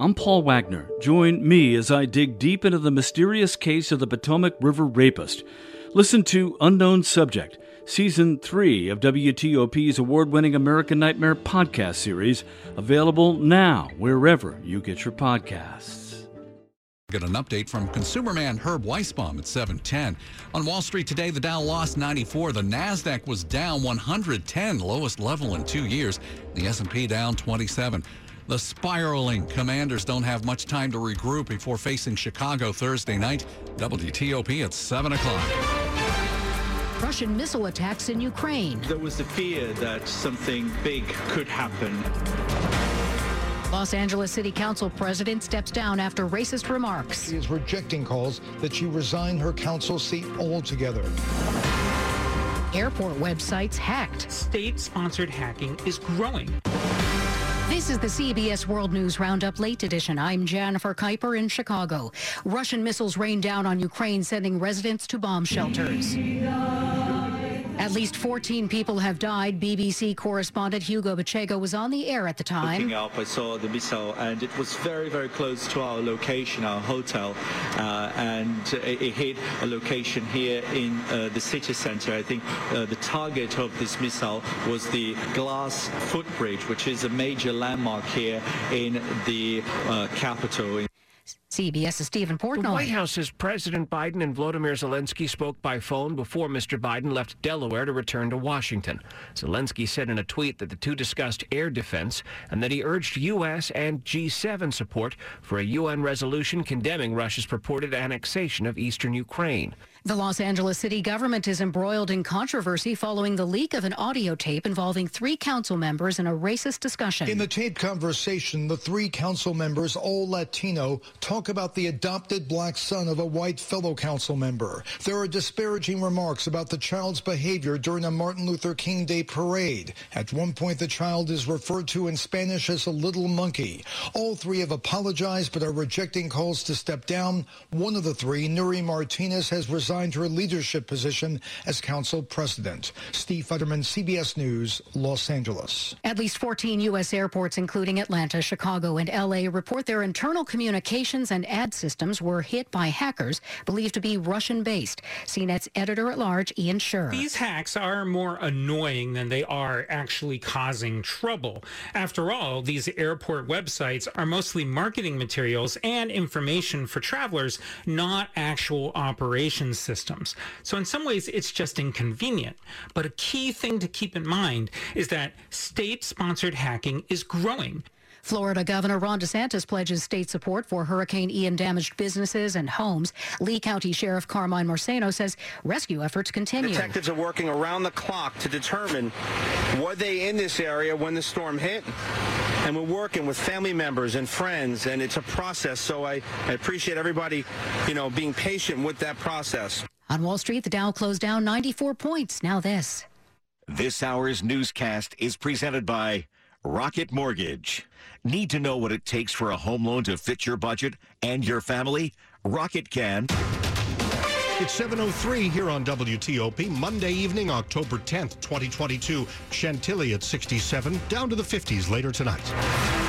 I'm Paul Wagner. Join me as I dig deep into the mysterious case of the Potomac River rapist. Listen to Unknown Subject, Season 3 of WTOP's award winning American Nightmare podcast series, available now wherever you get your podcasts. Get an update from consumer man Herb Weisbaum at 710. On Wall Street today, the Dow lost 94. The Nasdaq was down 110, lowest level in two years. The S&P down 27. The spiraling commanders don't have much time to regroup before facing Chicago Thursday night. WTOP at 7 o'clock. Russian missile attacks in Ukraine. There was a fear that something big could happen. Los Angeles City Council president steps down after racist remarks. She is rejecting calls that she resign her council seat altogether. Airport websites hacked. State sponsored hacking is growing. This is the CBS World News Roundup Late Edition. I'm Jennifer Kuiper in Chicago. Russian missiles rain down on Ukraine, sending residents to bomb shelters. At least 14 people have died. BBC correspondent Hugo Bachega was on the air at the time. Looking up, I saw the missile, and it was very, very close to our location, our hotel, uh, and it, it, hit a location here in uh, the city center. I think uh, the target of this missile was the glass footbridge, which is a major landmark here in the uh, capital. CBS's Stephen Portnoy. The White House says President Biden and Vladimir Zelensky spoke by phone before Mr. Biden left Delaware to return to Washington. Zelensky said in a tweet that the two discussed air defense and that he urged U.S. and G7 support for a UN resolution condemning Russia's purported annexation of eastern Ukraine. The Los Angeles city government is embroiled in controversy following the leak of an audio tape involving three council members in a racist discussion. In the tape conversation, the three council members, all Latino, talk about the adopted black son of a white fellow council member. There are disparaging remarks about the child's behavior during a Martin Luther King Day parade. At one point, the child is referred to in Spanish as a little monkey. All three have apologized but are rejecting calls to step down. One of the three, Nury Martinez, has resigned her leadership position as council president. Steve Futterman, CBS News, Los Angeles. At least 14 U.S. airports, including Atlanta, Chicago, and L.A., report their internal communications and ad systems were hit by hackers believed to be Russian based. CNET's editor at large, Ian Sherr. These hacks are more annoying than they are actually causing trouble. After all, these airport websites are mostly marketing materials and information for travelers, not actual operation systems. So in some ways, it's just inconvenient. But a key thing to keep in mind is that state-sponsored hacking is growing. Florida Governor Ron DeSantis pledges state support for Hurricane Ian damaged businesses and homes. Lee County Sheriff Carmine Marceno says rescue efforts continue. Detectives are working around the clock to determine were they in this area when the storm hit. And we're working with family members and friends, and it's a process. So I, I appreciate everybody, you know, being patient with that process. On Wall Street, the Dow closed down 94 points. Now this. This hour's newscast is presented by Rocket Mortgage. Need to know what it takes for a home loan to fit your budget and your family? Rocket can. It's 7.03 here on WTOP, Monday evening, October 10th, 2022. Chantilly at 67, down to the 50s later tonight.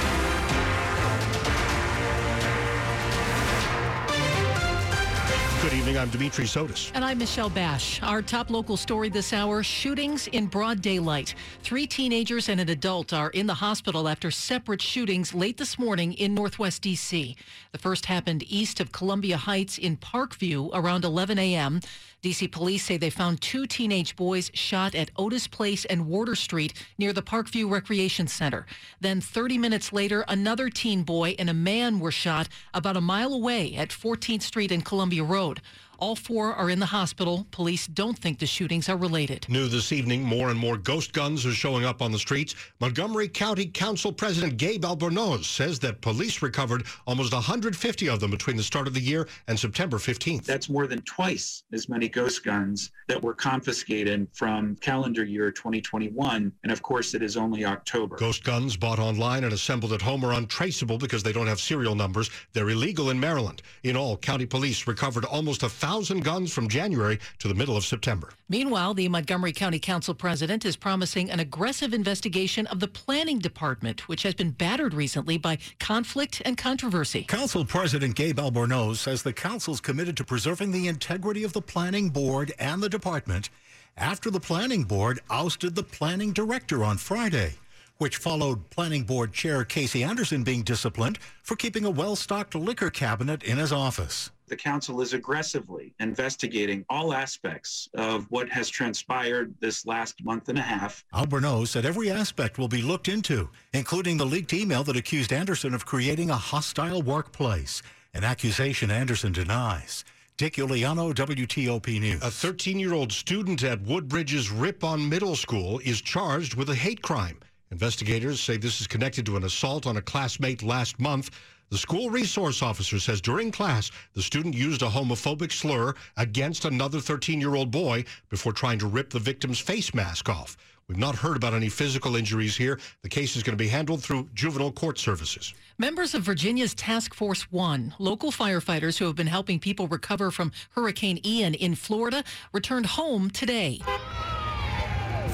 Evening. I'm Dimitri Sotis. And I'm Michelle Basch. Our top local story this hour shootings in broad daylight. Three teenagers and an adult are in the hospital after separate shootings late this morning in Northwest D.C. The first happened east of Columbia Heights in Parkview around 11 a.m. DC police say they found two teenage boys shot at Otis Place and Warder Street near the Parkview Recreation Center. Then 30 minutes later, another teen boy and a man were shot about a mile away at 14th Street and Columbia Road. All four are in the hospital. Police don't think the shootings are related. New this evening, more and more ghost guns are showing up on the streets. Montgomery County Council President Gabe Albornoz says that police recovered almost 150 of them between the start of the year and September 15th. That's more than twice as many ghost guns that were confiscated from calendar year 2021. And of course, it is only October. Ghost guns bought online and assembled at home are untraceable because they don't have serial numbers. They're illegal in Maryland. In all, county police recovered almost a thousand 1,000 guns from January to the middle of September. Meanwhile, the Montgomery County Council president is promising an aggressive investigation of the planning department, which has been battered recently by conflict and controversy. Council President Gabe Albornoz says the council's committed to preserving the integrity of the planning board and the department after the planning board ousted the planning director on Friday which followed Planning Board Chair Casey Anderson being disciplined for keeping a well stocked liquor cabinet in his office. The council is aggressively investigating all aspects of what has transpired this last month and a half. Albornoz said every aspect will be looked into, including the leaked email that accused Anderson of creating a hostile workplace, an accusation Anderson denies. Dick Uliano, WTOP News. A 13 year old student at Woodbridge's Ripon Middle School is charged with a hate crime. Investigators say this is connected to an assault on a classmate last month. The school resource officer says during class, the student used a homophobic slur against another 13 year old boy before trying to rip the victim's face mask off. We've not heard about any physical injuries here. The case is going to be handled through juvenile court services. Members of Virginia's Task Force One, local firefighters who have been helping people recover from Hurricane Ian in Florida, returned home today.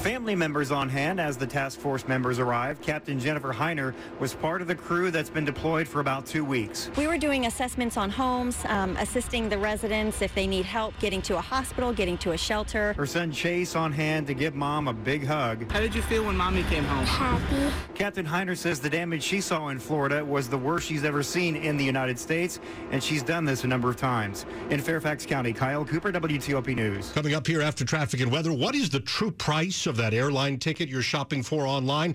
Family members on hand as the task force members arrived. Captain Jennifer Heiner was part of the crew that's been deployed for about two weeks. We were doing assessments on homes, um, assisting the residents if they need help getting to a hospital, getting to a shelter. Her son Chase on hand to give mom a big hug. How did you feel when mommy came home? Happy. Captain Heiner says the damage she saw in Florida was the worst she's ever seen in the United States, and she's done this a number of times. In Fairfax County, Kyle Cooper, WTOP News. Coming up here after traffic and weather, what is the true price of that airline ticket you're shopping for online?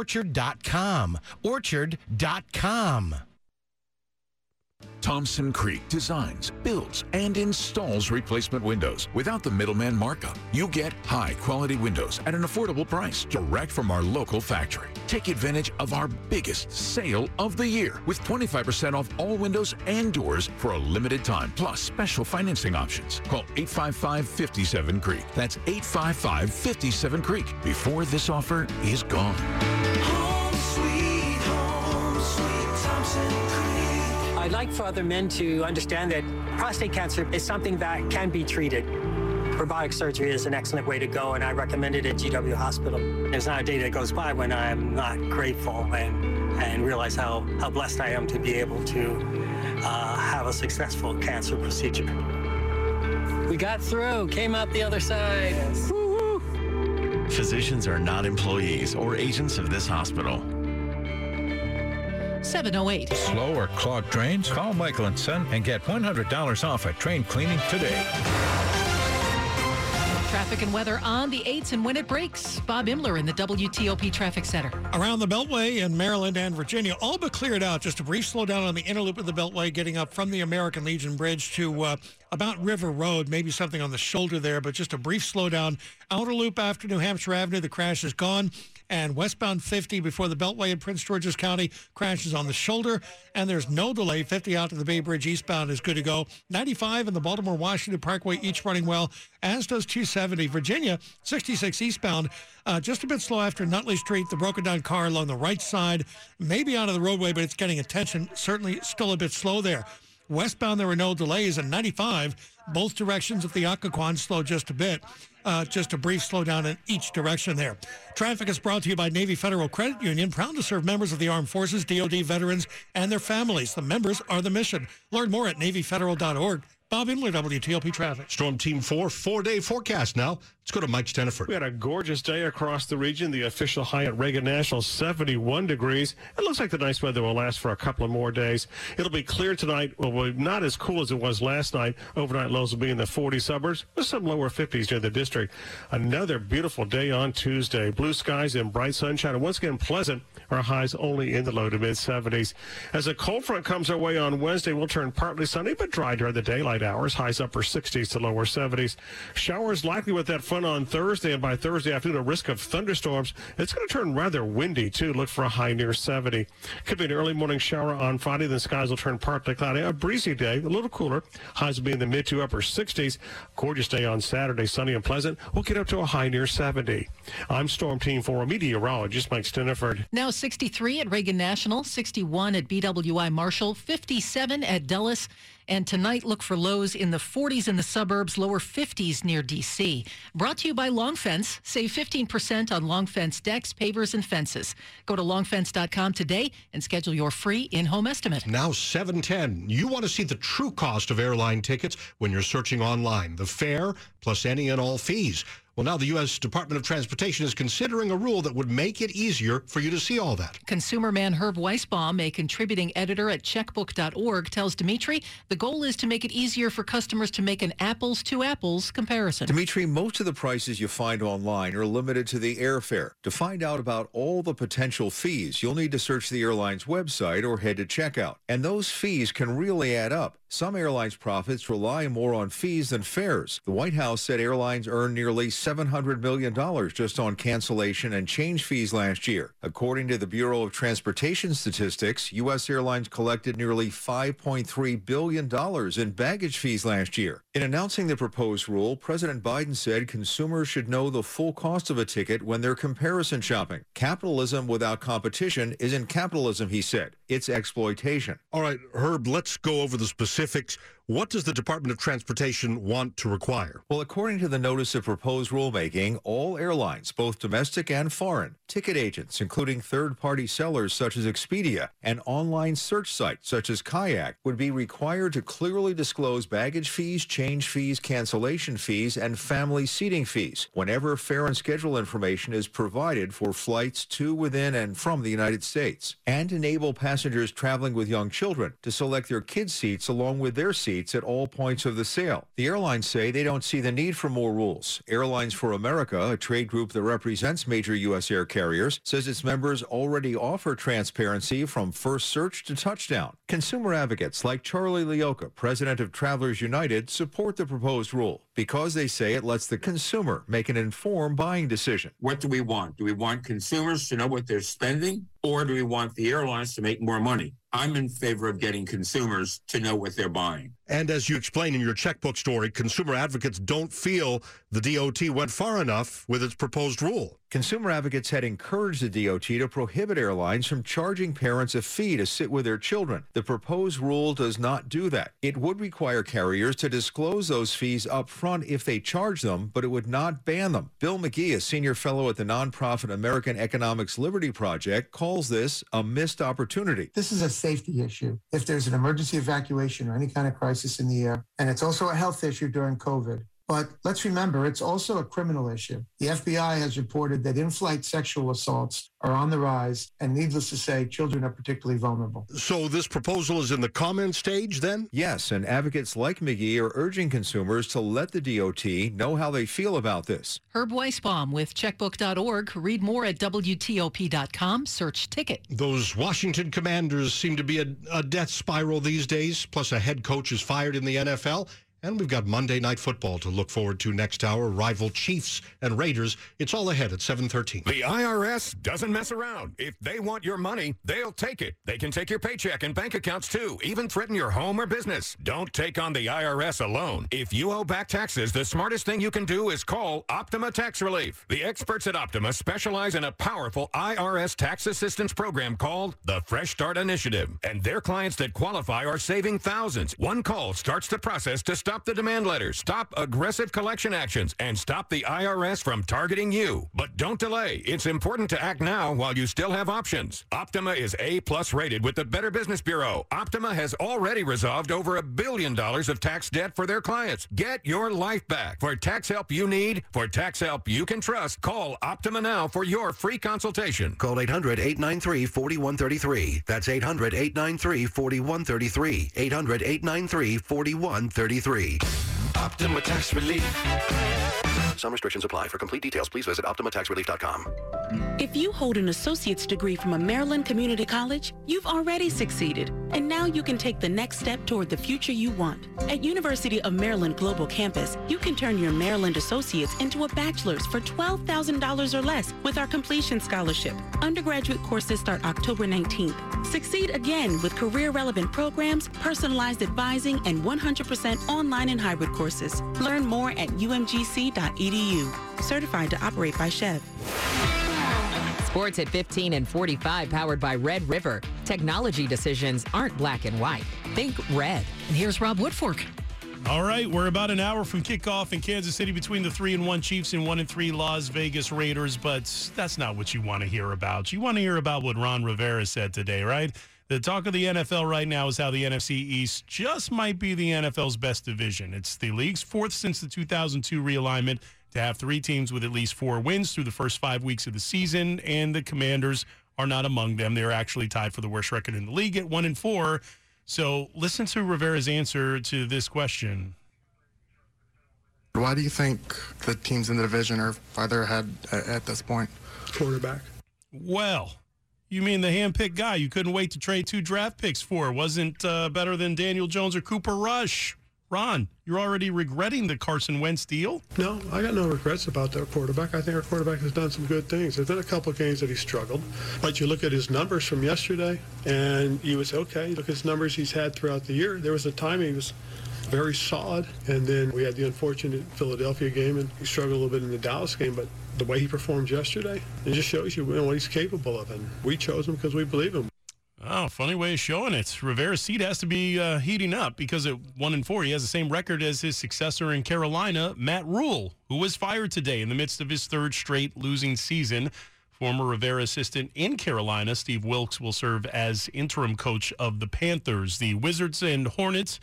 orchard.com. Orchard.com. Thompson Creek designs, builds, and installs replacement windows without the middleman markup. You get high quality windows at an affordable price direct from our local factory. Take advantage of our biggest sale of the year with 25% off all windows and doors for a limited time, plus special financing options. Call 855 57 Creek. That's 855 57 Creek before this offer is gone. I'd like for other men to understand that prostate cancer is something that can be treated. Robotic surgery is an excellent way to go, and I recommend it at GW Hospital. There's not a day that goes by when I'm not grateful and, and realize how, how blessed I am to be able to uh, have a successful cancer procedure. We got through, came out the other side. Physicians are not employees or agents of this hospital. 708. Slow or clogged drains? Call Michael and Son and get $100 off a train cleaning today. Traffic and weather on the 8s and when it breaks. Bob Imler in the WTOP Traffic Center. Around the Beltway in Maryland and Virginia, all but cleared out. Just a brief slowdown on the inner loop of the Beltway, getting up from the American Legion Bridge to uh, about River Road. Maybe something on the shoulder there, but just a brief slowdown. Outer loop after New Hampshire Avenue, the crash is gone and westbound 50 before the Beltway in Prince George's County crashes on the shoulder, and there's no delay. 50 out to the Bay Bridge eastbound is good to go. 95 and the Baltimore Washington Parkway each running well, as does 270. Virginia 66 eastbound, uh, just a bit slow after Nutley Street. The broken down car along the right side, maybe out of the roadway, but it's getting attention. Certainly still a bit slow there. Westbound, there were no delays, and 95, both directions of the Occoquan slow just a bit. Uh, just a brief slowdown in each direction there. Traffic is brought to you by Navy Federal Credit Union, proud to serve members of the armed forces, DoD veterans, and their families. The members are the mission. Learn more at NavyFederal.org. Bob Imler, WTOP Traffic. Storm Team 4, four-day forecast now. Let's go to Mike Stinneford. We had a gorgeous day across the region. The official high at Reagan National, 71 degrees. It looks like the nice weather will last for a couple of more days. It'll be clear tonight. Well, not as cool as it was last night. Overnight lows will be in the 40 suburbs with some lower 50s near the district. Another beautiful day on Tuesday. Blue skies and bright sunshine. And once again, pleasant Our highs only in the low to mid 70s. As a cold front comes our way on Wednesday, we'll turn partly sunny but dry during the daylight hours. Highs upper 60s to lower 70s. Showers likely with that front on Thursday, and by Thursday afternoon, a risk of thunderstorms. It's going to turn rather windy too. Look for a high near 70. Could be an early morning shower on Friday. Then skies will turn partly cloudy. A breezy day, a little cooler. Highs will be in the mid to upper 60s. Gorgeous day on Saturday, sunny and pleasant. We'll get up to a high near 70. I'm Storm Team 4 meteorologist Mike Stinneford. Now 63 at Reagan National, 61 at BWI Marshall, 57 at Dulles. And tonight, look for lows in the 40s in the suburbs, lower 50s near D.C. Brought to you by Long Fence. Save 15% on Long Fence decks, pavers, and fences. Go to longfence.com today and schedule your free in-home estimate. Now 710. You want to see the true cost of airline tickets when you're searching online. The fare plus any and all fees. Well, now the U.S. Department of Transportation is considering a rule that would make it easier for you to see all that. Consumer man Herb Weisbaum, a contributing editor at checkbook.org, tells Dimitri the goal is to make it easier for customers to make an apples to apples comparison. Dimitri, most of the prices you find online are limited to the airfare. To find out about all the potential fees, you'll need to search the airline's website or head to checkout. And those fees can really add up. Some airlines' profits rely more on fees than fares. The White House said airlines earned nearly $700 million just on cancellation and change fees last year. According to the Bureau of Transportation Statistics, U.S. airlines collected nearly $5.3 billion in baggage fees last year. In announcing the proposed rule, President Biden said consumers should know the full cost of a ticket when they're comparison shopping. Capitalism without competition isn't capitalism, he said. It's exploitation. All right, Herb, let's go over the specifics specifics what does the Department of Transportation want to require? Well, according to the notice of proposed rulemaking, all airlines, both domestic and foreign, ticket agents, including third-party sellers such as Expedia, and online search sites such as Kayak, would be required to clearly disclose baggage fees, change fees, cancellation fees, and family seating fees whenever fare and schedule information is provided for flights to, within, and from the United States, and enable passengers traveling with young children to select their kids' seats along with their seats at all points of the sale. The airlines say they don't see the need for more rules. Airlines for America, a trade group that represents major U.S. air carriers, says its members already offer transparency from first search to touchdown. Consumer advocates like Charlie Leocha, president of Travelers United, support the proposed rule because they say it lets the consumer make an informed buying decision. What do we want? Do we want consumers to know what they're spending or do we want the airlines to make more money? I'm in favor of getting consumers to know what they're buying. And as you explain in your checkbook story, consumer advocates don't feel the DOT went far enough with its proposed rule. Consumer advocates had encouraged the DOT to prohibit airlines from charging parents a fee to sit with their children. The proposed rule does not do that. It would require carriers to disclose those fees up front if they charge them, but it would not ban them. Bill McGee, a senior fellow at the nonprofit American Economics Liberty Project, calls this a missed opportunity. This is a safety issue. If there's an emergency evacuation or any kind of crisis in the air, and it's also a health issue during COVID. But let's remember, it's also a criminal issue. The FBI has reported that in-flight sexual assaults are on the rise, and needless to say, children are particularly vulnerable. So this proposal is in the comment stage then? Yes, and advocates like McGee are urging consumers to let the DOT know how they feel about this. Herb Weisbaum with checkbook.org. Read more at WTOP.com. Search ticket. Those Washington commanders seem to be a, a death spiral these days, plus a head coach is fired in the NFL. And we've got Monday Night Football to look forward to next hour. Rival Chiefs and Raiders. It's all ahead at 7:13. The IRS doesn't mess around. If they want your money, they'll take it. They can take your paycheck and bank accounts too, even threaten your home or business. Don't take on the IRS alone. If you owe back taxes, the smartest thing you can do is call Optima Tax Relief. The experts at Optima specialize in a powerful IRS tax assistance program called the Fresh Start Initiative. And their clients that qualify are saving thousands. One call starts the process to stop the demand letters, stop aggressive collection actions, and stop the IRS from targeting you. But don't delay. It's important to act now while you still have options. Optima is A plus rated with the Better Business Bureau. Optima has already resolved over a billion dollars of tax debt for their clients. Get your life back. For tax help you need, for tax help you can trust, call Optima now for your free consultation. Call 800 893 4133. That's 800 893 4133. 800 893 4133. Optima Tax Relief. Some restrictions apply. For complete details, please visit OptimaTaxRelief.com. If you hold an associate's degree from a Maryland community college, you've already succeeded. And now you can take the next step toward the future you want. At University of Maryland Global Campus, you can turn your Maryland associates into a bachelor's for $12,000 or less with our completion scholarship. Undergraduate courses start October 19th. Succeed again with career-relevant programs, personalized advising, and 100% online and hybrid courses. Learn more at umgc.edu. Certified to operate by SCHEV. Sports at 15 and 45 powered by Red River. Technology decisions aren't black and white. Think red. And here's Rob Woodfork. All right, we're about an hour from kickoff in Kansas City between the three and one Chiefs and one and three Las Vegas Raiders, but that's not what you want to hear about. You want to hear about what Ron Rivera said today, right? The talk of the NFL right now is how the NFC East just might be the NFL's best division. It's the league's fourth since the 2002 realignment to have three teams with at least four wins through the first five weeks of the season, and the Commanders are not among them. They're actually tied for the worst record in the league at one and four. So listen to Rivera's answer to this question. Why do you think the teams in the division are farther ahead at, at this point? Quarterback. Well, you mean the handpicked guy you couldn't wait to trade two draft picks for wasn't uh, better than Daniel Jones or Cooper Rush? Ron, you're already regretting the Carson Wentz deal? No, I got no regrets about their quarterback. I think our quarterback has done some good things. There's been a couple of games that he struggled, but you look at his numbers from yesterday, and you would say, okay, look at his numbers he's had throughout the year. There was a time he was very solid, and then we had the unfortunate Philadelphia game, and he struggled a little bit in the Dallas game, but the way he performed yesterday, it just shows you, what he's capable of, and we chose him because we believe him. Oh, funny way of showing it. Rivera's seat has to be uh, heating up because at one and four, he has the same record as his successor in Carolina, Matt Rhule, who was fired today in the midst of his third straight losing season. Former Rivera assistant in Carolina, Steve Wilks, will serve as interim coach of the Panthers. The Wizards and Hornets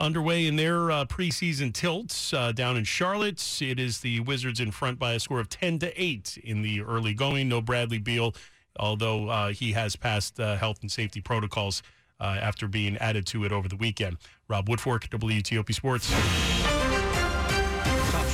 underway in their uh, preseason tilts uh, down in Charlotte. It is the Wizards in front by a score of 10 to 8 in the early going. No Bradley Beal although uh, he has passed uh, health and safety protocols uh, after being added to it over the weekend. Rob Woodfork, WTOP Sports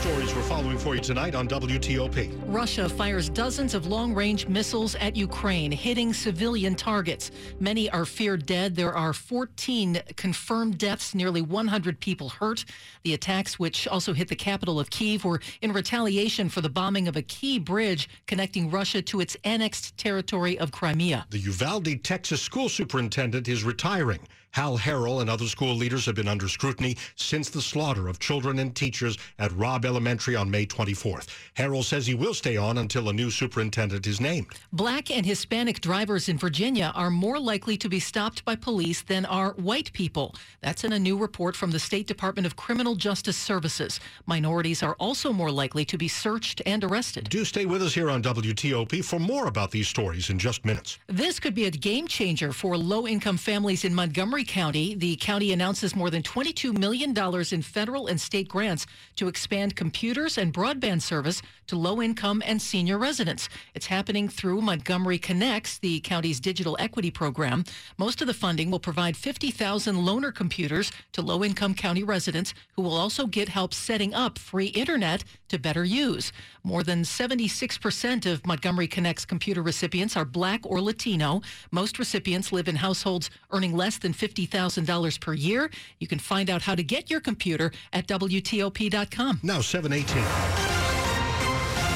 stories we're following for you tonight on WTOP. Russia fires dozens of long range missiles at Ukraine, hitting civilian targets. Many are feared dead. There are 14 confirmed deaths, nearly 100 people hurt. The attacks, which also hit the capital of Kiev, were in retaliation for the bombing of a key bridge connecting Russia to its annexed territory of Crimea. The Uvalde, Texas school superintendent is retiring. Hal Harrell and other school leaders have been under scrutiny since the slaughter of children and teachers at Robb Elementary on May 24th. Harrell says he will stay on until a new superintendent is named. Black and Hispanic drivers in Virginia are more likely to be stopped by police than are white people. That's in a new report from the State Department of Criminal Justice Services. Minorities are also more likely to be searched and arrested. Do stay with us here on WTOP for more about these stories in just minutes. This could be a game changer for low income families in Montgomery County. The county announces more than $22 million in federal and state grants to expand computers and broadband service to low income and senior residents. It's happening through Montgomery Connects, the county's digital equity program. Most of the funding will provide 50,000 loaner computers to low income county residents who will also get help setting up free internet to better use. More than 76% of Montgomery Connects computer recipients are black or Latino. Most recipients live in households earning less than $50,000 per year. You can find out how to get your computer at WTOP.com. Now 718.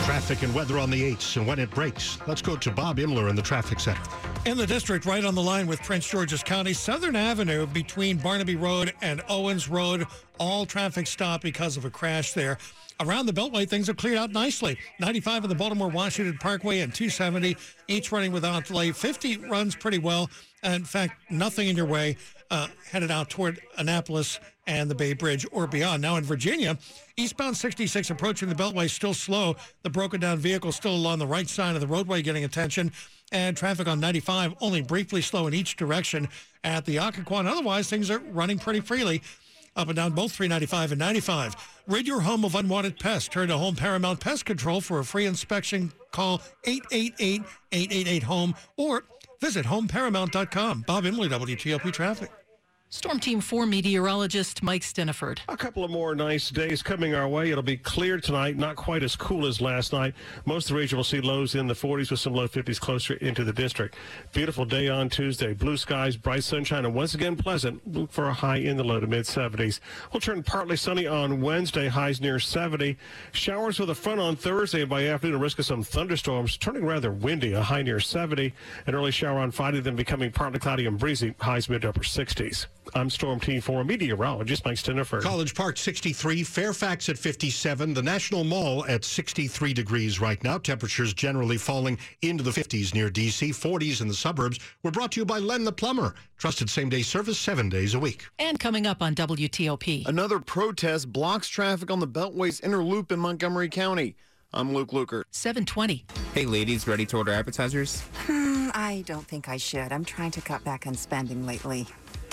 Traffic and weather on the 8s and when it breaks. Let's go to Bob Imler in the traffic center. In the district, right on the line with Prince George's County, Southern Avenue between Barnaby Road and Owens Road, all traffic stopped because of a crash there. Around the Beltway, things are cleared out nicely. 95 of the Baltimore Washington Parkway and 270, each running without delay. 50 runs pretty well. In fact, nothing in your way uh, headed out toward Annapolis and the Bay Bridge or beyond. Now in Virginia, eastbound 66 approaching the Beltway still slow. The broken down vehicle still along the right side of the roadway getting attention. And traffic on 95 only briefly slow in each direction at the Occoquan. Otherwise, things are running pretty freely up and down both 395 and 95. Rid your home of unwanted pests. Turn to Home Paramount Pest Control for a free inspection. Call 888-888-HOME or visit homeparamount.com. Bob Imler, WTOP Traffic. Storm Team 4 meteorologist Mike Stinneford. A couple of more nice days coming our way. It'll be clear tonight, not quite as cool as last night. Most of the region will see lows in the 40s with some low 50s closer into the district. Beautiful day on Tuesday. Blue skies, bright sunshine, and once again pleasant. Look for a high in the low to mid 70s. We'll turn partly sunny on Wednesday, highs near 70. Showers with a front on Thursday, and by afternoon, a risk of some thunderstorms, turning rather windy, a high near 70. An early shower on Friday, then becoming partly cloudy and breezy, highs mid to upper 60s. I'm Storm Team 4 meteorologist Mike Stinneford. College Park 63, Fairfax at 57, the National Mall at 63 degrees right now. Temperatures generally falling into the 50s near D.C., 40s in the suburbs. We're brought to you by Len the Plumber. Trusted same day service seven days a week. And coming up on WTOP. Another protest blocks traffic on the Beltway's inner loop in Montgomery County. I'm Luke Lukert. 720. Hey, ladies, ready to order appetizers? Hmm, I don't think I should. I'm trying to cut back on spending lately.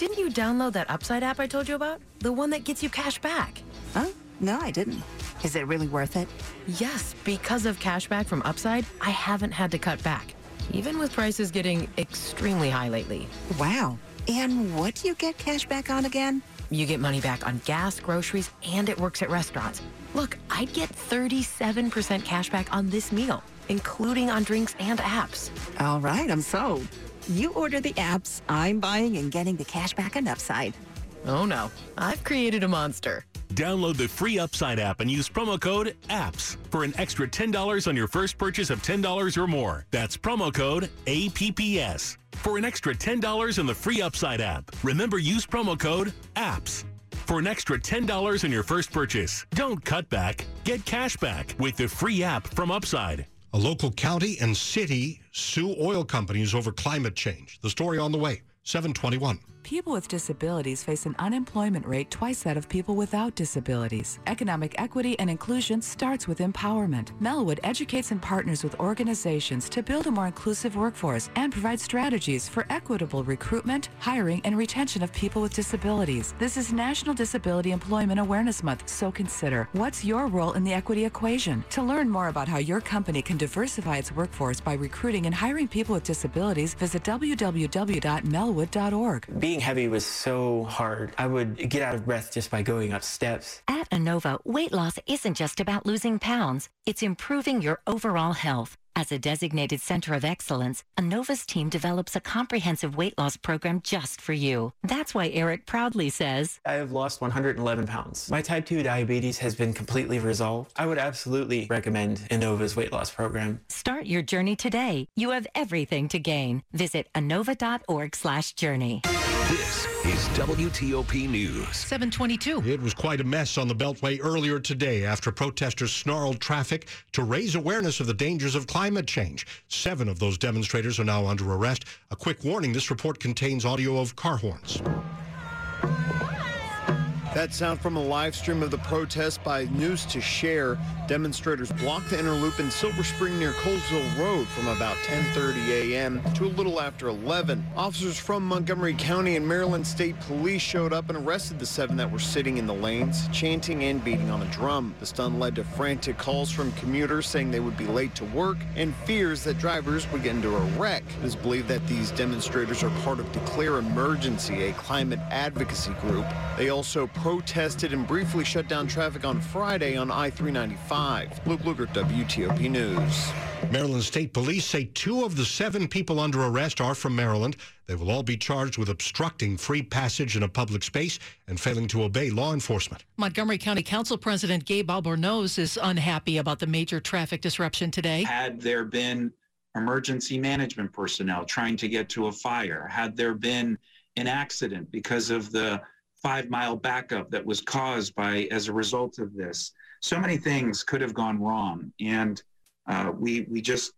Didn't you download that Upside app I told you about? The one that gets you cash back. Huh? No, I didn't. Is it really worth it? Yes, because of cash back from Upside, I haven't had to cut back, even with prices getting extremely high lately. Wow. And what do you get cash back on again? You get money back on gas, groceries, and it works at restaurants. Look, I'd get 37% cash back on this meal, including on drinks and apps. All right, I'm sold. You order the apps, I'm buying and getting the cash back and Upside. Oh no, I've created a monster. Download the free Upside app and use promo code APPS for an extra $10 on your first purchase of $10 or more. That's promo code APPS for an extra $10 on the free Upside app. Remember, use promo code APPS for an extra $10 on your first purchase. Don't cut back, get cash back with the free app from Upside. A local county and city sue oil companies over climate change. The story on the way. 721. People with disabilities face an unemployment rate twice that of people without disabilities. Economic equity and inclusion starts with empowerment. Melwood educates and partners with organizations to build a more inclusive workforce and provide strategies for equitable recruitment, hiring, and retention of people with disabilities. This is National Disability Employment Awareness Month, so consider what's your role in the equity equation? To learn more about how your company can diversify its workforce by recruiting and hiring people with disabilities, visit www.melwood.org. Being heavy was so hard. I would get out of breath just by going up steps. At Anova, weight loss isn't just about losing pounds, it's improving your overall health. As a designated center of excellence, ANOVA's team develops a comprehensive weight loss program just for you. That's why Eric proudly says, I have lost 111 pounds. My type 2 diabetes has been completely resolved. I would absolutely recommend ANOVA's weight loss program. Start your journey today. You have everything to gain. Visit ANOVA.org slash journey. This is WTOP News. 722. It was quite a mess on the Beltway earlier today after protesters snarled traffic to raise awareness of the dangers of climate change. Seven of those demonstrators are now under arrest. A quick warning this report contains audio of car horns. That sound from a live stream of the protest by News to Share. Demonstrators blocked the inner loop in Silver Spring near Colesville Road from about 10:30 a.m. to a little after 11. Officers from Montgomery County and Maryland State Police showed up and arrested the seven that were sitting in the lanes, chanting and beating on a drum. The stun led to frantic calls from commuters saying they would be late to work and fears that drivers would get into a wreck. It is believed that these demonstrators are part of Declare Emergency, a climate advocacy group. They also protested and briefly shut down traffic on Friday on I-395. Luke Lukert, WTOP News. Maryland State Police say two of the seven people under arrest are from Maryland. They will all be charged with obstructing free passage in a public space and failing to obey law enforcement. Montgomery County Council President Gabe Albornoz is unhappy about the major traffic disruption today. Had there been emergency management personnel trying to get to a fire, had there been an accident because of the five mile backup that was caused by as a result of this. So many things could have gone wrong. And uh, we, we just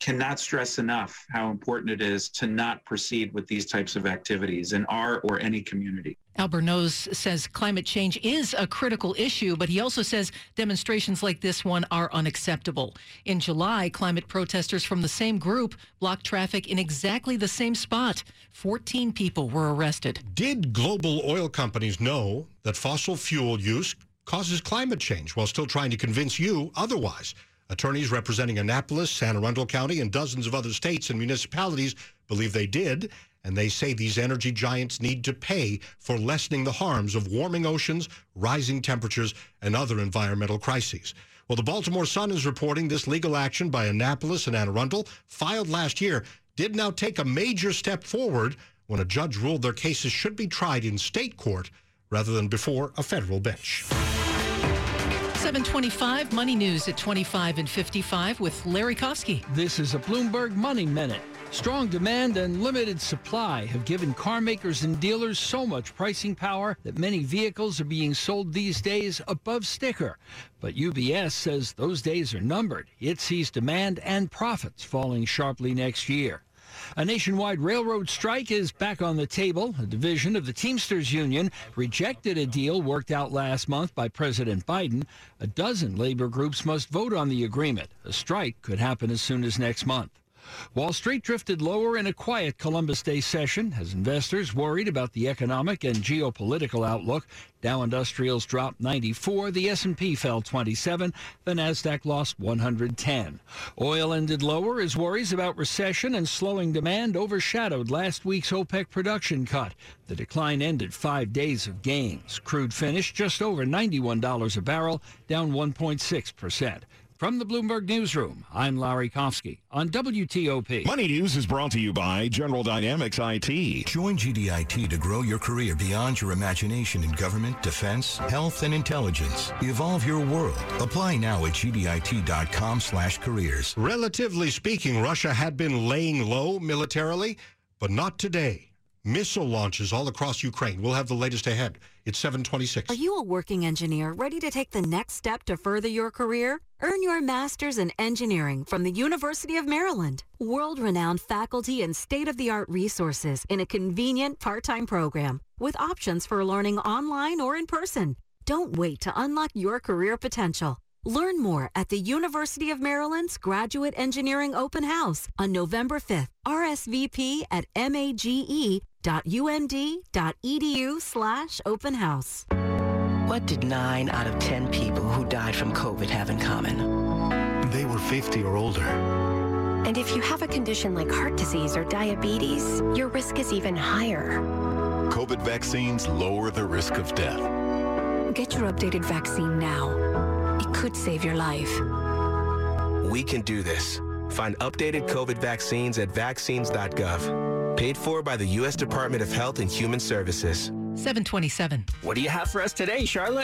cannot stress enough how important it is to not proceed with these types of activities in our or any community. Albornoz says climate change is a critical issue, but he also says demonstrations like this one are unacceptable. In July, climate protesters from the same group blocked traffic in exactly the same spot. 14 people were arrested. Did global oil companies know that fossil fuel use causes climate change while still trying to convince you otherwise? Attorneys representing Annapolis, San Arundel County, and dozens of other states and municipalities believe they did, and they say these energy giants need to pay for lessening the harms of warming oceans, rising temperatures, and other environmental crises. Well, the Baltimore Sun is reporting this legal action by Annapolis and Anne Arundel, filed last year, did now take a major step forward when a judge ruled their cases should be tried in state court rather than before a federal bench. 725 Money News at 25 and 55 with Larry Kofsky. This is a Bloomberg Money Minute. Strong demand and limited supply have given car makers and dealers so much pricing power that many vehicles are being sold these days above sticker. But UBS says those days are numbered. It sees demand and profits falling sharply next year. A nationwide railroad strike is back on the table. A division of the Teamsters Union rejected a deal worked out last month by President Biden. A dozen labor groups must vote on the agreement. A strike could happen as soon as next month. Wall Street drifted lower in a quiet Columbus Day session as investors worried about the economic and geopolitical outlook. Dow Industrials dropped 94, the S&P fell 27, the Nasdaq lost 110. Oil ended lower as worries about recession and slowing demand overshadowed last week's OPEC production cut. The decline ended 5 days of gains. Crude finished just over $91 a barrel, down 1.6%. From the Bloomberg Newsroom, I'm Larry Kofsky on WTOP. Money News is brought to you by General Dynamics IT. Join GDIT to grow your career beyond your imagination in government, defense, health, and intelligence. Evolve your world. Apply now at GDIT.com slash careers. Relatively speaking, Russia had been laying low militarily, but not today. Missile launches all across Ukraine. We'll have the latest ahead. It's 726. Are you a working engineer ready to take the next step to further your career? Earn your master's in engineering from the University of Maryland. World renowned faculty and state of the art resources in a convenient part time program with options for learning online or in person. Don't wait to unlock your career potential. Learn more at the University of Maryland's Graduate Engineering Open House on November 5th. RSVP at mage.umd.edu slash open house. What did 9 out of 10 people who died from COVID have in common? They were 50 or older. And if you have a condition like heart disease or diabetes, your risk is even higher. COVID vaccines lower the risk of death. Get your updated vaccine now. It could save your life. We can do this. Find updated COVID vaccines at vaccines.gov. Paid for by the U.S. Department of Health and Human Services. 727. What do you have for us today, Charlotte?